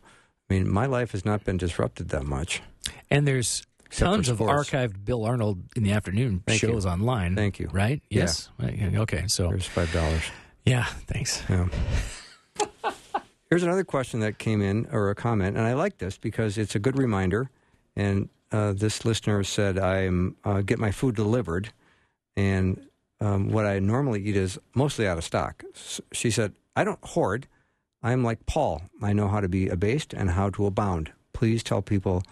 Speaker 1: I mean, my life has not been disrupted that much.
Speaker 5: and there's
Speaker 1: Except
Speaker 5: tons of archived Bill Arnold in the afternoon
Speaker 1: Thank you.
Speaker 5: shows online.
Speaker 1: Thank you.
Speaker 5: Right?
Speaker 1: Yeah.
Speaker 5: Yes. Okay. So
Speaker 1: There's five dollars.
Speaker 5: yeah. Thanks.
Speaker 1: Yeah. Here's another question that came in, or a comment, and I like this because it's a good reminder. And uh, this listener said, "I uh, get my food delivered, and um, what I normally eat is mostly out of stock." She said, "I don't hoard. I'm like Paul. I know how to be abased and how to abound. Please tell people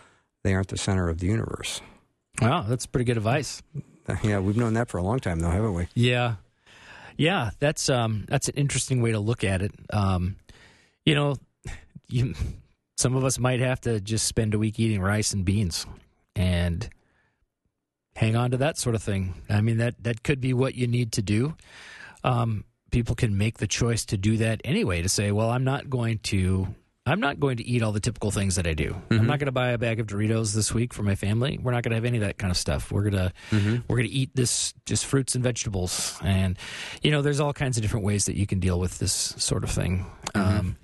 Speaker 1: they aren't the center of the universe."
Speaker 5: Wow, that's pretty good advice. *laughs*
Speaker 1: Yeah, we've known that for a long time, though, haven't we?
Speaker 5: Yeah, yeah. That's um, that's an interesting way to look at it. Um, you know, *laughs* you, some of us might have to just spend a week eating rice and beans and hang on to that sort of thing. I mean that that could be what you need to do. Um, people can make the choice to do that anyway. To say, well, I'm not going to. I'm not going to eat all the typical things that I do. I'm not going to buy a bag of Doritos this week for my family. We're not going to have any of that kind of stuff. We're gonna we're going to eat this just fruits and vegetables, and you know, there's all kinds of different ways that you can deal with this sort of thing. Um,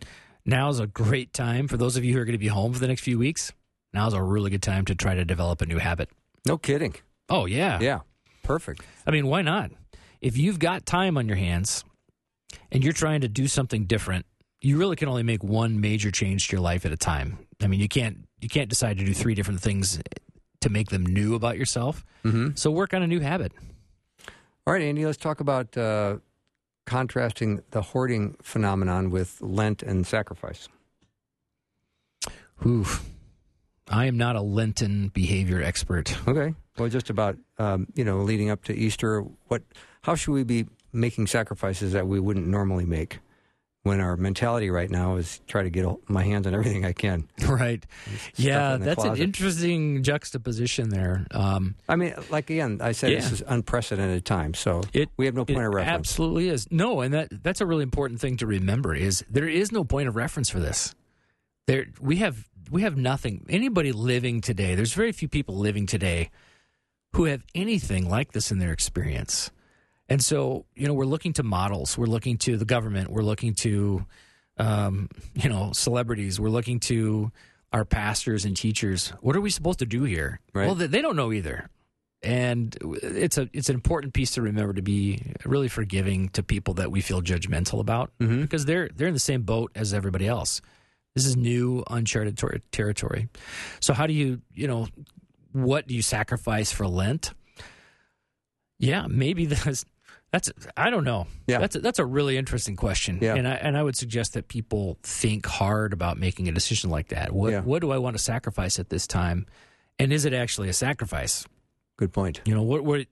Speaker 5: is a great time for those of you who are going to be home for the next few weeks. Now's a really good time to try to develop a new habit.
Speaker 1: No kidding.
Speaker 5: Oh yeah,
Speaker 1: Yeah, perfect.
Speaker 5: I mean, why not? If you've got time on your hands and you're trying to do something different, you really can only make one major change to your life at a time. I mean, you can't you can't decide to do three different things to make them new about yourself.
Speaker 1: Mm-hmm.
Speaker 5: So work on a new habit.
Speaker 1: All right, Andy, let's talk about uh, contrasting the hoarding phenomenon with Lent and sacrifice.
Speaker 5: Oof. I am not a Lenten behavior expert.
Speaker 1: Okay. Well, just about um, you know leading up to Easter, what? How should we be making sacrifices that we wouldn't normally make? When our mentality right now is try to get my hands on everything I can. *laughs*
Speaker 5: Right. Yeah, that's an interesting juxtaposition there. Um,
Speaker 1: I mean, like again, I said this is unprecedented time, so
Speaker 5: It-
Speaker 1: we have no point of reference.
Speaker 5: absolutely is. No, and that that's a really important thing to remember is there is no point of reference for this. There we have we have nothing. Anybody living today, there's very few people living today who have anything like this in their experience. And so, you know, we're looking to models, we're looking to the government, we're looking to um, you know, celebrities, we're looking to our pastors and teachers. What are we supposed to do here?
Speaker 1: Right.
Speaker 5: Well, they, don't know either and it's a it's an important piece to remember to be really forgiving to people that we feel judgmental about
Speaker 1: Mhm.
Speaker 5: because they're they're in the same boat as everybody else. This is new uncharted ter- territory. So how do you you know what do you sacrifice for Lent? Yeah, maybe *laughs* that's that's I don't know.
Speaker 1: Yeah.
Speaker 5: that's a, that's a really interesting question.
Speaker 1: Yeah.
Speaker 5: and I and I would suggest that people think hard about making a decision like that. What
Speaker 1: Yeah.
Speaker 5: what do I want to sacrifice at this time, and is it actually a sacrifice?
Speaker 1: Good point.
Speaker 5: You know what? What?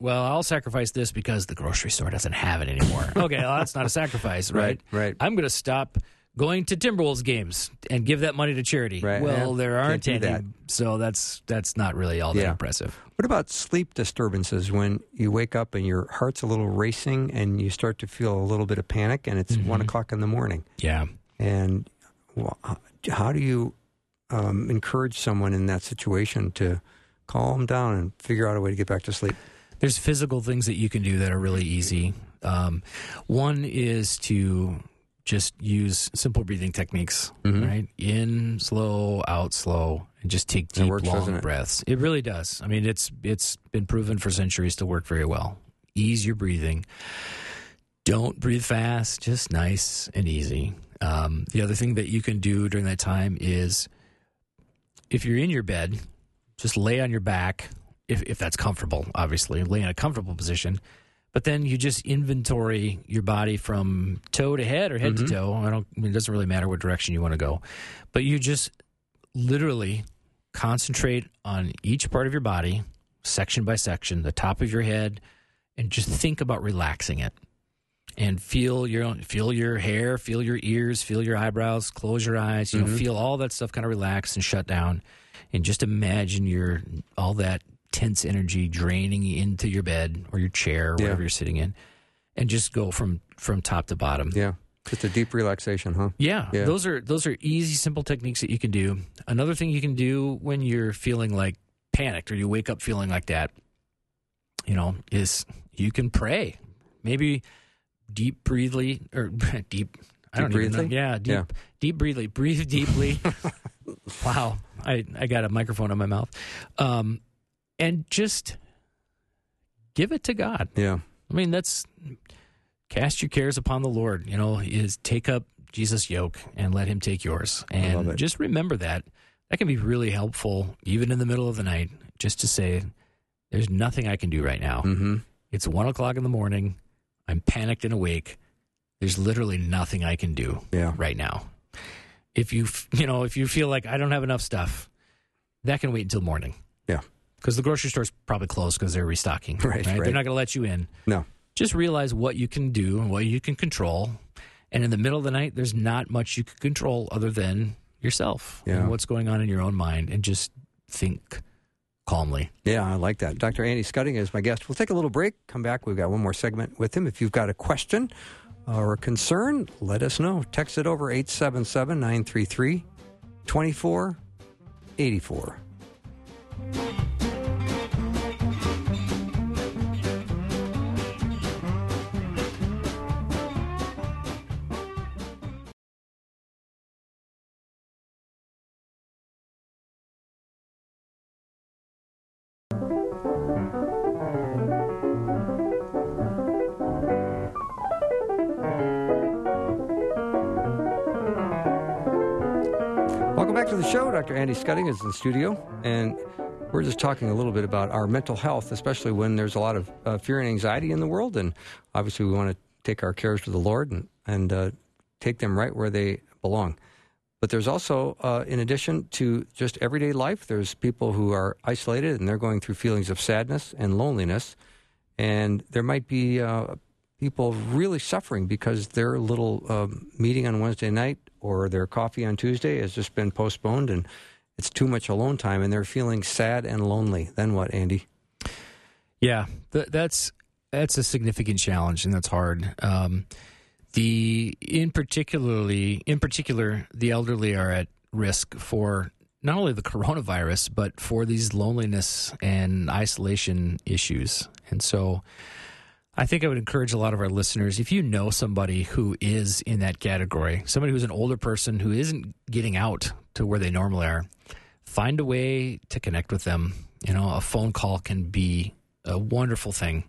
Speaker 5: well, I'll sacrifice this because the grocery store doesn't have it anymore. *laughs* okay, well, that's not a sacrifice, right?
Speaker 1: Right, right.
Speaker 5: I'm going to stop going to Timberwolves games and give that money to charity.
Speaker 1: Right,
Speaker 5: Well,
Speaker 1: yeah,
Speaker 5: there aren't any,
Speaker 1: that.
Speaker 5: so that's that's not really all that
Speaker 1: Yeah.
Speaker 5: impressive.
Speaker 1: What about sleep disturbances when you wake up and your heart's a little racing and you start to feel a little bit of panic and it's one o'clock in the morning?
Speaker 5: Yeah.
Speaker 1: And well, how do you um, encourage someone in that situation to calm down and figure out a way to get back to sleep?
Speaker 5: There's physical things that you can do that are really easy. Um, one is to just use simple breathing techniques,
Speaker 1: Mhm.
Speaker 5: right? In slow, out slow, and just take deep,
Speaker 1: works,
Speaker 5: long
Speaker 1: it?
Speaker 5: breaths. It really does. I mean, it's it's been proven for centuries to work very well. Ease your breathing. Don't breathe fast. Just nice and easy. Um, the other thing that you can do during that time is, if you're in your bed, just lay on your back if, if that's comfortable, obviously, lay in a comfortable position. But then you just inventory your body from toe to head or head
Speaker 1: Mm-hmm.
Speaker 5: to toe. I don't. I mean, it doesn't really matter what direction you want to go, but you just literally concentrate on each part of your body, section by section, the top of your head, and just think about relaxing it. And feel your own, feel your hair, feel your ears, feel your eyebrows, close your eyes. You know, feel all that stuff kind of relax and shut down, and just imagine your all that tense energy draining into your bed or your chair, or
Speaker 1: Yeah.
Speaker 5: wherever you're sitting in, and just go from from top to bottom.
Speaker 1: Yeah, just a deep relaxation, huh?
Speaker 5: Yeah,
Speaker 1: Yeah.
Speaker 5: those are those are easy, simple techniques that you can do. Another thing you can do when you're feeling like panicked or you wake up feeling like that, you know, is you can pray. Maybe deep breathly or *laughs* deep. I don't even know. Yeah, deep,
Speaker 1: Yeah.
Speaker 5: deep breathly. Breathe deeply. *laughs* wow, I I got a microphone in my mouth, um, and just give it to God.
Speaker 1: Yeah,
Speaker 5: I mean, that's cast your cares upon the Lord. You know, is take up Jesus' yoke and let Him take yours. And just remember that. That can be really helpful, even in the middle of the night, just to say, "There's nothing I can do right now.
Speaker 1: mm-hmm.
Speaker 5: It's one o'clock in the morning. I'm panicked and awake. There's literally nothing I can do
Speaker 1: yeah,
Speaker 5: right now. If you, you know, if you feel like I don't have enough stuff, that can wait until morning.
Speaker 1: Yeah.
Speaker 5: Because the grocery store's probably closed because they're restocking. *laughs*
Speaker 1: Right, right.
Speaker 5: They're not going to let you in.
Speaker 1: no,
Speaker 5: Just realize what you can do and what you can control. And in the middle of the night, there's not much you can control other than yourself
Speaker 1: Yeah.
Speaker 5: and what's going on in your own mind. And just think calmly.
Speaker 1: yeah, I like that. Dr. Andy Schuttinga is my guest. We'll take a little break. Come back. We've got one more segment with him. If you've got a question or a concern, let us know. Text it over 877 933 2484. Andy Schuttinga is in the studio, and we're just talking a little bit about our mental health, especially when there's a lot of uh, fear and anxiety in the world. And obviously, we want to take our cares to the Lord and, and uh, take them right where they belong. But there's also, uh, in addition to just everyday life, there's people who are isolated and they're going through feelings of sadness and loneliness. And there might be uh, people really suffering because their little um, meeting on Wednesday night or their coffee on Tuesday has just been postponed and it's too much alone time and they're feeling sad and lonely. Then what, Andy?
Speaker 5: Yeah, th- that's that's a significant challenge, and that's hard. Um, the in particularly in particular, the elderly are at risk for not only the *laughs* coronavirus but for these loneliness and isolation issues. And so, I think I would encourage a lot of our listeners if you know somebody who is in that category, somebody who's an older person who isn't getting out to where they normally are, find a way to connect with them. You know, a phone call can be a wonderful thing.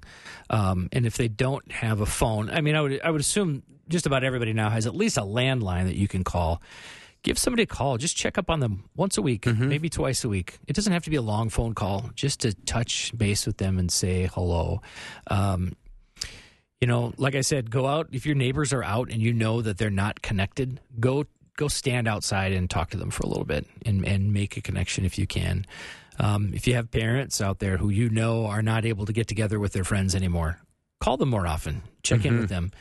Speaker 5: Um, and if they don't have a phone, I mean, I would I would assume just about everybody now has at least a landline that you can call. Give somebody a call. Just check up on them once a week, maybe twice a week. It doesn't have to be a long phone call. Just to touch base with them and say hello. Um, you know, like I said, go out if your neighbors are out and you know that they're not connected. Go go stand outside and talk to them for a little bit and, and make a connection if you can. Um, if you have parents out there who you know are not able to get together with their friends anymore, call them more often. Check in with them.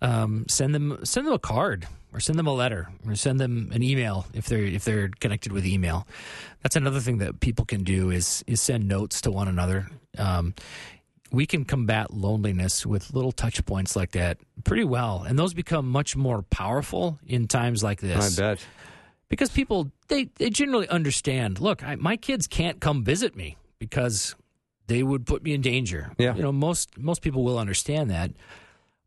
Speaker 5: Um, send them send them a card or send them a letter or send them an email if they're if they're connected with email. That's another thing that people can do is is send notes to one another. Um, we can combat loneliness with little touch points like that pretty well, and those become much more powerful in times like this.
Speaker 1: I bet.
Speaker 5: because people they, they generally understand look I, my kids can't come visit me because they would put me in danger.
Speaker 1: Yeah.
Speaker 5: you know most most people will understand that.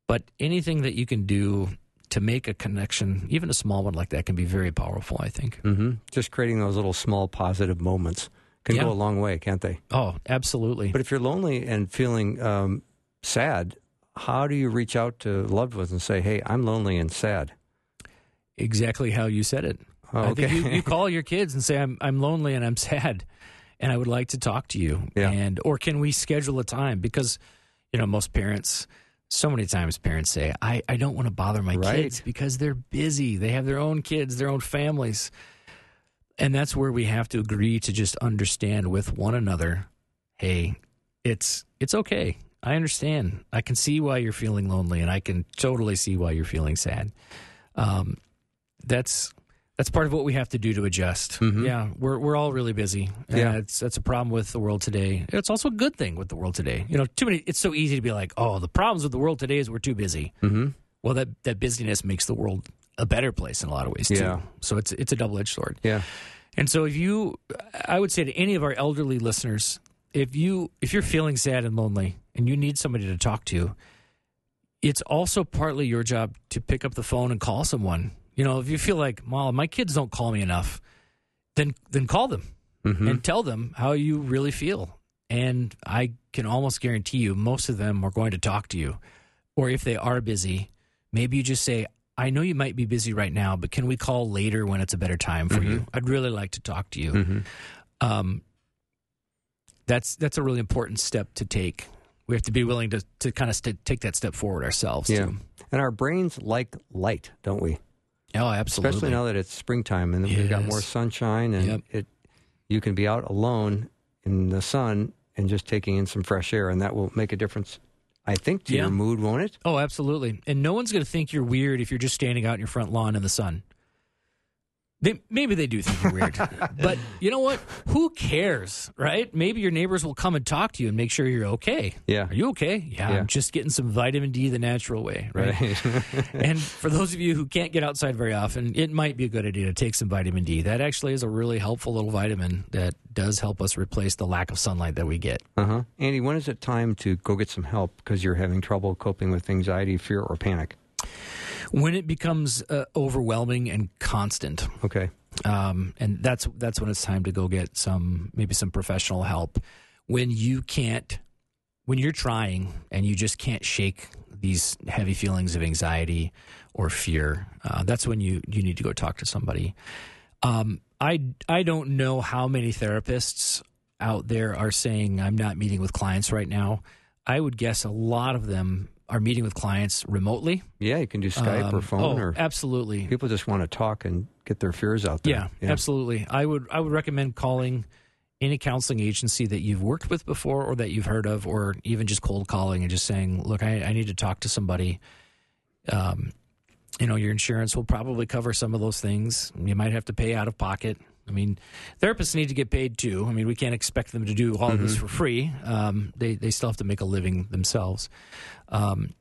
Speaker 5: But anything that you can do to make a connection even a small one like that can be very powerful i think.
Speaker 1: Hmm Just creating those little small positive moments can
Speaker 5: Yeah.
Speaker 1: go a long way, can't they?
Speaker 5: oh absolutely
Speaker 1: But if you're lonely and feeling um, sad, how do you reach out to loved ones and say, "Hey, I'm lonely and sad"?
Speaker 5: exactly how you said it
Speaker 1: Oh,
Speaker 5: I think you, you *laughs* call your kids and say, I'm, I'm lonely and I'm sad and I would like to talk to you.
Speaker 1: Yeah.
Speaker 5: And, or can we schedule a time? Because, you know, most parents, so many times parents say, I, I don't want to bother my
Speaker 1: Right.
Speaker 5: kids because they're busy. They have their own kids, their own families. And that's where we have to agree to just understand with one another, hey, it's it's okay. I understand. I can see why you're feeling lonely and I can totally see why you're feeling sad. Um, that's that's part of what we have to do to adjust. Yeah, we're we're all really busy. And
Speaker 1: Yeah.
Speaker 5: it's that's a problem with the world today. It's also a good thing with the world today. You know, too many. It's so easy to be like, oh, the problems with the world today is we're too busy.
Speaker 1: hmm
Speaker 5: Well, that that busyness makes the world a better place in a lot of ways too.
Speaker 1: Yeah.
Speaker 5: So it's it's a double edged sword.
Speaker 1: Yeah.
Speaker 5: And so if you I would say to any of our elderly listeners, if you if you're feeling sad and lonely and you need somebody to talk to, it's also partly your job to pick up the phone and call someone. You know, if you feel like, "Well, my kids don't call me enough," then then call them
Speaker 1: hmm
Speaker 5: and tell them how you really feel. And I can almost guarantee you most of them are going to talk to you. Or if they are busy, maybe you just say, I know you might be busy right now, but can we call later when it's a better time for you? I'd really like to talk to you.
Speaker 1: hmm
Speaker 5: Um, that's that's a really important step to take. We have to be willing to, to kind of st- take that step forward ourselves.
Speaker 1: Yeah.
Speaker 5: Too.
Speaker 1: And our brains like light, don't we?
Speaker 5: Oh, absolutely.
Speaker 1: Especially now that it's springtime and we've got more sunshine and
Speaker 5: Yep.
Speaker 1: it you can be out alone in the sun and just taking in some fresh air and that will make a difference I think to
Speaker 5: Yeah.
Speaker 1: your mood, won't it?
Speaker 5: Oh, absolutely. And no one's going to think you're weird if you're just standing out in your front lawn in the sun. They, maybe they do think you're weird, *laughs* but you know what? Who cares, right? Maybe your neighbors will come and talk to you and make sure you're okay.
Speaker 1: Yeah.
Speaker 5: Are you okay? Yeah,
Speaker 1: Yeah.
Speaker 5: I'm just getting some vitamin D the natural way, right? *laughs* *laughs* and for those of you who can't get outside very often, it might be a good idea to take some vitamin D. That actually is a really helpful little vitamin that does help us replace the lack of sunlight that we get.
Speaker 1: Uh-huh. Andy, when is it time to go get some help because you're having trouble coping with anxiety, fear or panic?
Speaker 5: When it becomes uh, overwhelming and constant,
Speaker 1: Okay.
Speaker 5: um, and that's that's when it's time to go get some maybe some professional help. When you can't, when you're trying and you just can't shake these heavy feelings of anxiety or fear, uh, that's when you you need to go talk to somebody. Um, I I don't know how many therapists out there are saying I'm not meeting with clients right now. I would guess a lot of them are meeting with clients remotely.
Speaker 1: Yeah, you can do Skype or
Speaker 5: Um,
Speaker 1: phone
Speaker 5: oh,
Speaker 1: or
Speaker 5: absolutely.
Speaker 1: people just want to talk and get their fears out there.
Speaker 5: Yeah, absolutely. I would I would recommend calling any counseling agency that you've worked with before or that you've heard of, or even just cold calling and just saying, "Look, I, I need to talk to somebody." Um, you know, your insurance will probably cover some of those things. You might have to pay out of pocket. I mean, therapists need to get paid too. I mean, we can't expect them to do all of this for free. Um, they they still have to make a living themselves. Um,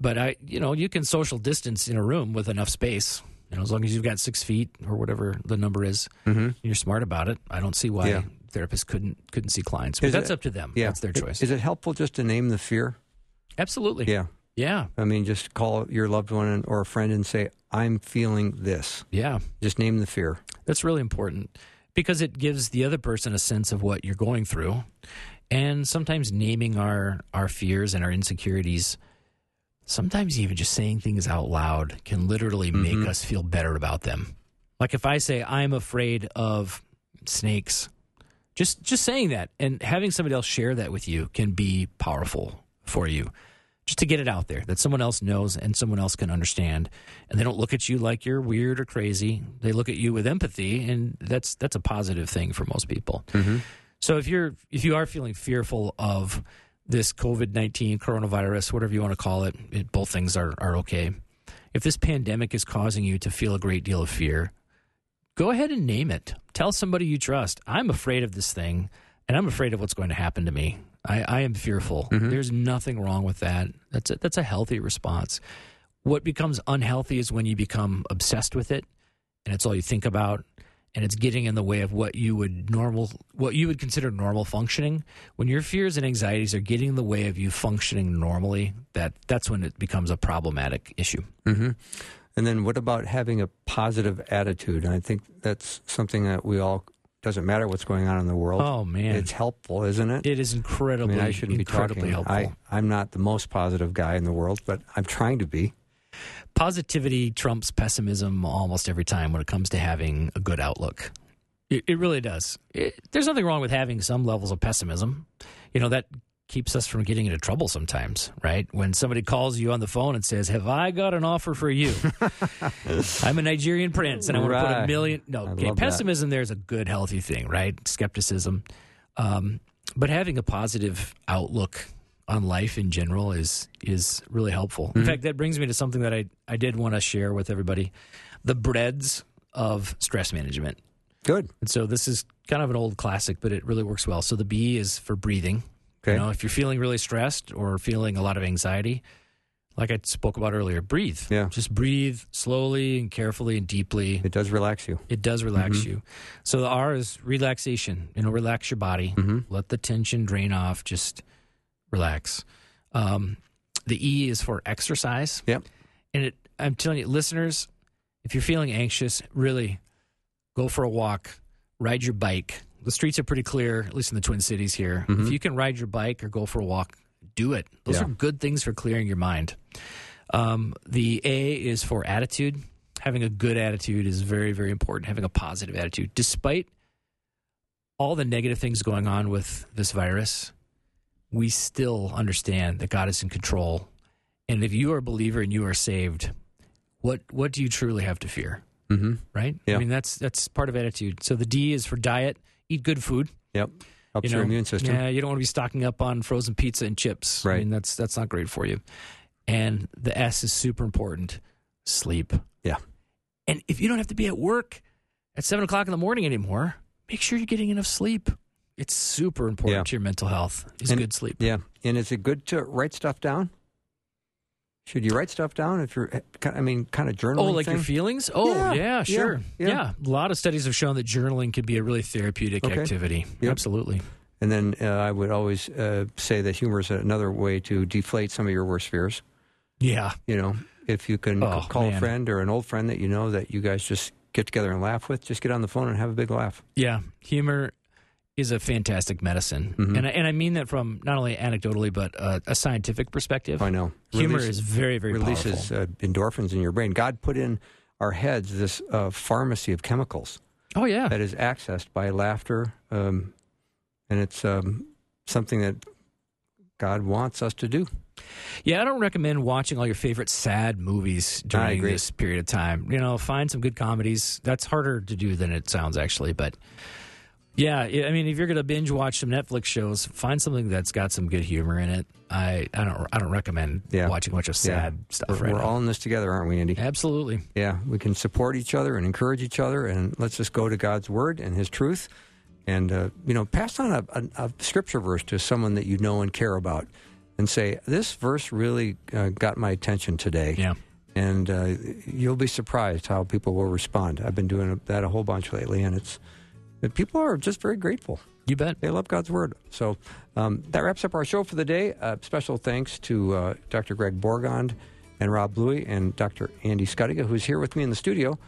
Speaker 5: but I, you know, you can social distance in a room with enough space. You know, as long as you've got six feet or whatever the number is,
Speaker 1: Mm-hmm.
Speaker 5: you're smart about it. I don't see why
Speaker 1: Yeah.
Speaker 5: therapists couldn't couldn't see clients. But
Speaker 1: Is
Speaker 5: that's
Speaker 1: it-
Speaker 5: up to them.
Speaker 1: Yeah.
Speaker 5: That's their choice.
Speaker 1: Is it helpful just to name the fear?
Speaker 5: Absolutely.
Speaker 1: Yeah.
Speaker 5: Yeah.
Speaker 1: I mean, just call your loved one or a friend and say, I'm feeling this.
Speaker 5: Yeah.
Speaker 1: Just name the fear.
Speaker 5: That's really important because it gives the other person a sense of what you're going through. And sometimes naming our, our fears and our insecurities, sometimes even just saying things out loud can literally mm-hmm. make us feel better about them. Like if I say, I'm afraid of snakes, just just saying that and having somebody else share that with you can be powerful for you just to get it out there that someone else knows and someone else can understand. And they don't look at you like you're weird or crazy. They look at you with empathy and that's that's a positive thing for most people. Mm-hmm. So if you're if you are feeling fearful of this covid-19 coronavirus whatever you want to call it, it both things are are okay. If this pandemic is causing you to feel a great deal of fear go ahead and name it. Tell somebody you trust i'm afraid of this thing and i'm afraid of what's going to happen to me I, I am fearful. Mm-hmm. There's nothing wrong with that. That's a, that's a healthy response. What becomes unhealthy is when you become obsessed with it, and it's all you think about, and it's getting in the way of what you would normal, what you would consider normal functioning. When your fears and anxieties are getting in the way of you functioning normally, that that's when it becomes a problematic issue. Mm-hmm.
Speaker 1: And then what about having a positive attitude? And I think that's something that we all doesn't matter what's going on in the world.
Speaker 5: Oh man,
Speaker 1: It's helpful, isn't it?
Speaker 5: it is
Speaker 1: I
Speaker 5: incredibly,
Speaker 1: mean, I shouldn't be
Speaker 5: incredibly
Speaker 1: talking.
Speaker 5: helpful.
Speaker 1: I, I'm not the most positive guy in the world, but I'm trying to be.
Speaker 5: positivity trumps pessimism almost every time when it comes to having a good outlook. It, it really does. It, there's nothing wrong with having some levels of pessimism. You know, that keeps us from getting into trouble sometimes, right? When somebody calls you on the phone and says, Have I got an offer for you? *laughs* I'm a Nigerian prince and I want to put a million. No, okay. Pessimism there is a good, healthy thing, right? Skepticism. Um, but having a positive outlook on life in general is is really helpful.
Speaker 1: Mm-hmm.
Speaker 5: In fact, that brings me to something that I, I did want to share with everybody the breads of stress management.
Speaker 1: Good.
Speaker 5: And so this is kind of an old classic, but it really works well. So the B is for breathing.
Speaker 1: Okay.
Speaker 5: You know, if you're feeling really stressed or feeling a lot of anxiety, like I spoke about earlier, breathe.
Speaker 1: Yeah.
Speaker 5: Just breathe slowly and carefully and deeply.
Speaker 1: It does relax you.
Speaker 5: It does relax you. So the R is relaxation. You know, relax your body. Let the tension drain off. Just relax. Um, the E is for exercise.
Speaker 1: Yep.
Speaker 5: And it, I'm telling you, listeners, if you're feeling anxious, really go for a walk, ride your bike. The streets are pretty clear, at least in the Twin Cities here. If you can ride your bike or go for a walk, do it. Those
Speaker 1: Yeah.
Speaker 5: are good things for clearing your mind. Um, the A is for attitude. Having a good attitude is very, very important. Having a positive attitude, despite all the negative things going on with this virus, we still understand that God is in control. And if you are a believer and you are saved, what what do you truly have to fear?
Speaker 1: Mm-hmm.
Speaker 5: Right?
Speaker 1: Yeah.
Speaker 5: I mean, that's that's part of attitude. So the D is for diet. Eat good food.
Speaker 1: Yep. Helps
Speaker 5: You
Speaker 1: your immune system.
Speaker 5: Yeah, you don't want to be stocking up on frozen pizza and chips. I
Speaker 1: Right.
Speaker 5: mean, that's that's not great for you. And the S is super important. Sleep.
Speaker 1: Yeah.
Speaker 5: And if you don't have to be at work at seven o'clock in the morning anymore, make sure you're getting enough sleep. It's super important
Speaker 1: Yeah.
Speaker 5: to your mental health. Is
Speaker 1: And-
Speaker 5: good sleep.
Speaker 1: Yeah. And is it good to write stuff down? Should you write stuff down if you're, I mean, kind of journaling?
Speaker 5: Oh, like
Speaker 1: thing?
Speaker 5: your feelings? Oh,
Speaker 1: Yeah,
Speaker 5: yeah, sure.
Speaker 1: yeah.
Speaker 5: Yeah. A lot of studies have shown that journaling can be a really therapeutic
Speaker 1: Okay.
Speaker 5: activity.
Speaker 1: Yep.
Speaker 5: Absolutely.
Speaker 1: And then uh, I would always uh, say that humor is another way to deflate some of your worst fears.
Speaker 5: Yeah.
Speaker 1: You know, if you can
Speaker 5: Oh,
Speaker 1: call a friend or an old friend that you know that you guys just get together and laugh with, just get on the phone and have a big laugh.
Speaker 5: Yeah. Humor is a fantastic medicine.
Speaker 1: Mhm.
Speaker 5: And, I, and I mean that from not only anecdotally, but uh, a scientific perspective.
Speaker 1: I know.
Speaker 5: Humor
Speaker 1: Release-
Speaker 5: is very, very
Speaker 1: releases uh, endorphins in your brain. God put in our heads this uh, pharmacy of chemicals
Speaker 5: Oh, yeah.
Speaker 1: that is accessed by laughter, um, and it's um, something that God wants us to do.
Speaker 5: Yeah, I don't recommend watching all your favorite sad movies during this period of time. You know, find some good comedies. That's harder to do than it sounds, actually. But yeah, I mean, if you're going to binge watch some Netflix shows, find something that's got some good humor in it. I, I don't I don't recommend
Speaker 1: Yeah.
Speaker 5: watching a bunch of sad stuff
Speaker 1: We're,
Speaker 5: right
Speaker 1: we're all in this together, aren't we, Andy?
Speaker 5: Absolutely.
Speaker 1: Yeah, we can support each other and encourage each other, and let's just go to God's word and His truth, and uh, you know, pass on a, a, a scripture verse to someone that you know and care about, and say, "This verse really uh, got my attention today."
Speaker 5: Yeah.
Speaker 1: and uh, you'll be surprised how people will respond. I've been doing that a whole bunch lately, and it's people are just very grateful.
Speaker 5: You bet.
Speaker 1: They love God's word. So um, that wraps up our show for the day. Uh, special thanks to uh, Dr. Greg Borgond and Rob Bluey and Dr. Andy Schuttinga, who's here with me in the studio.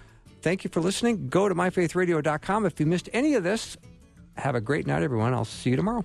Speaker 1: Thank you for listening. Go to myfaithradio.com. If you missed any of this, have a great night, everyone. I'll see you tomorrow.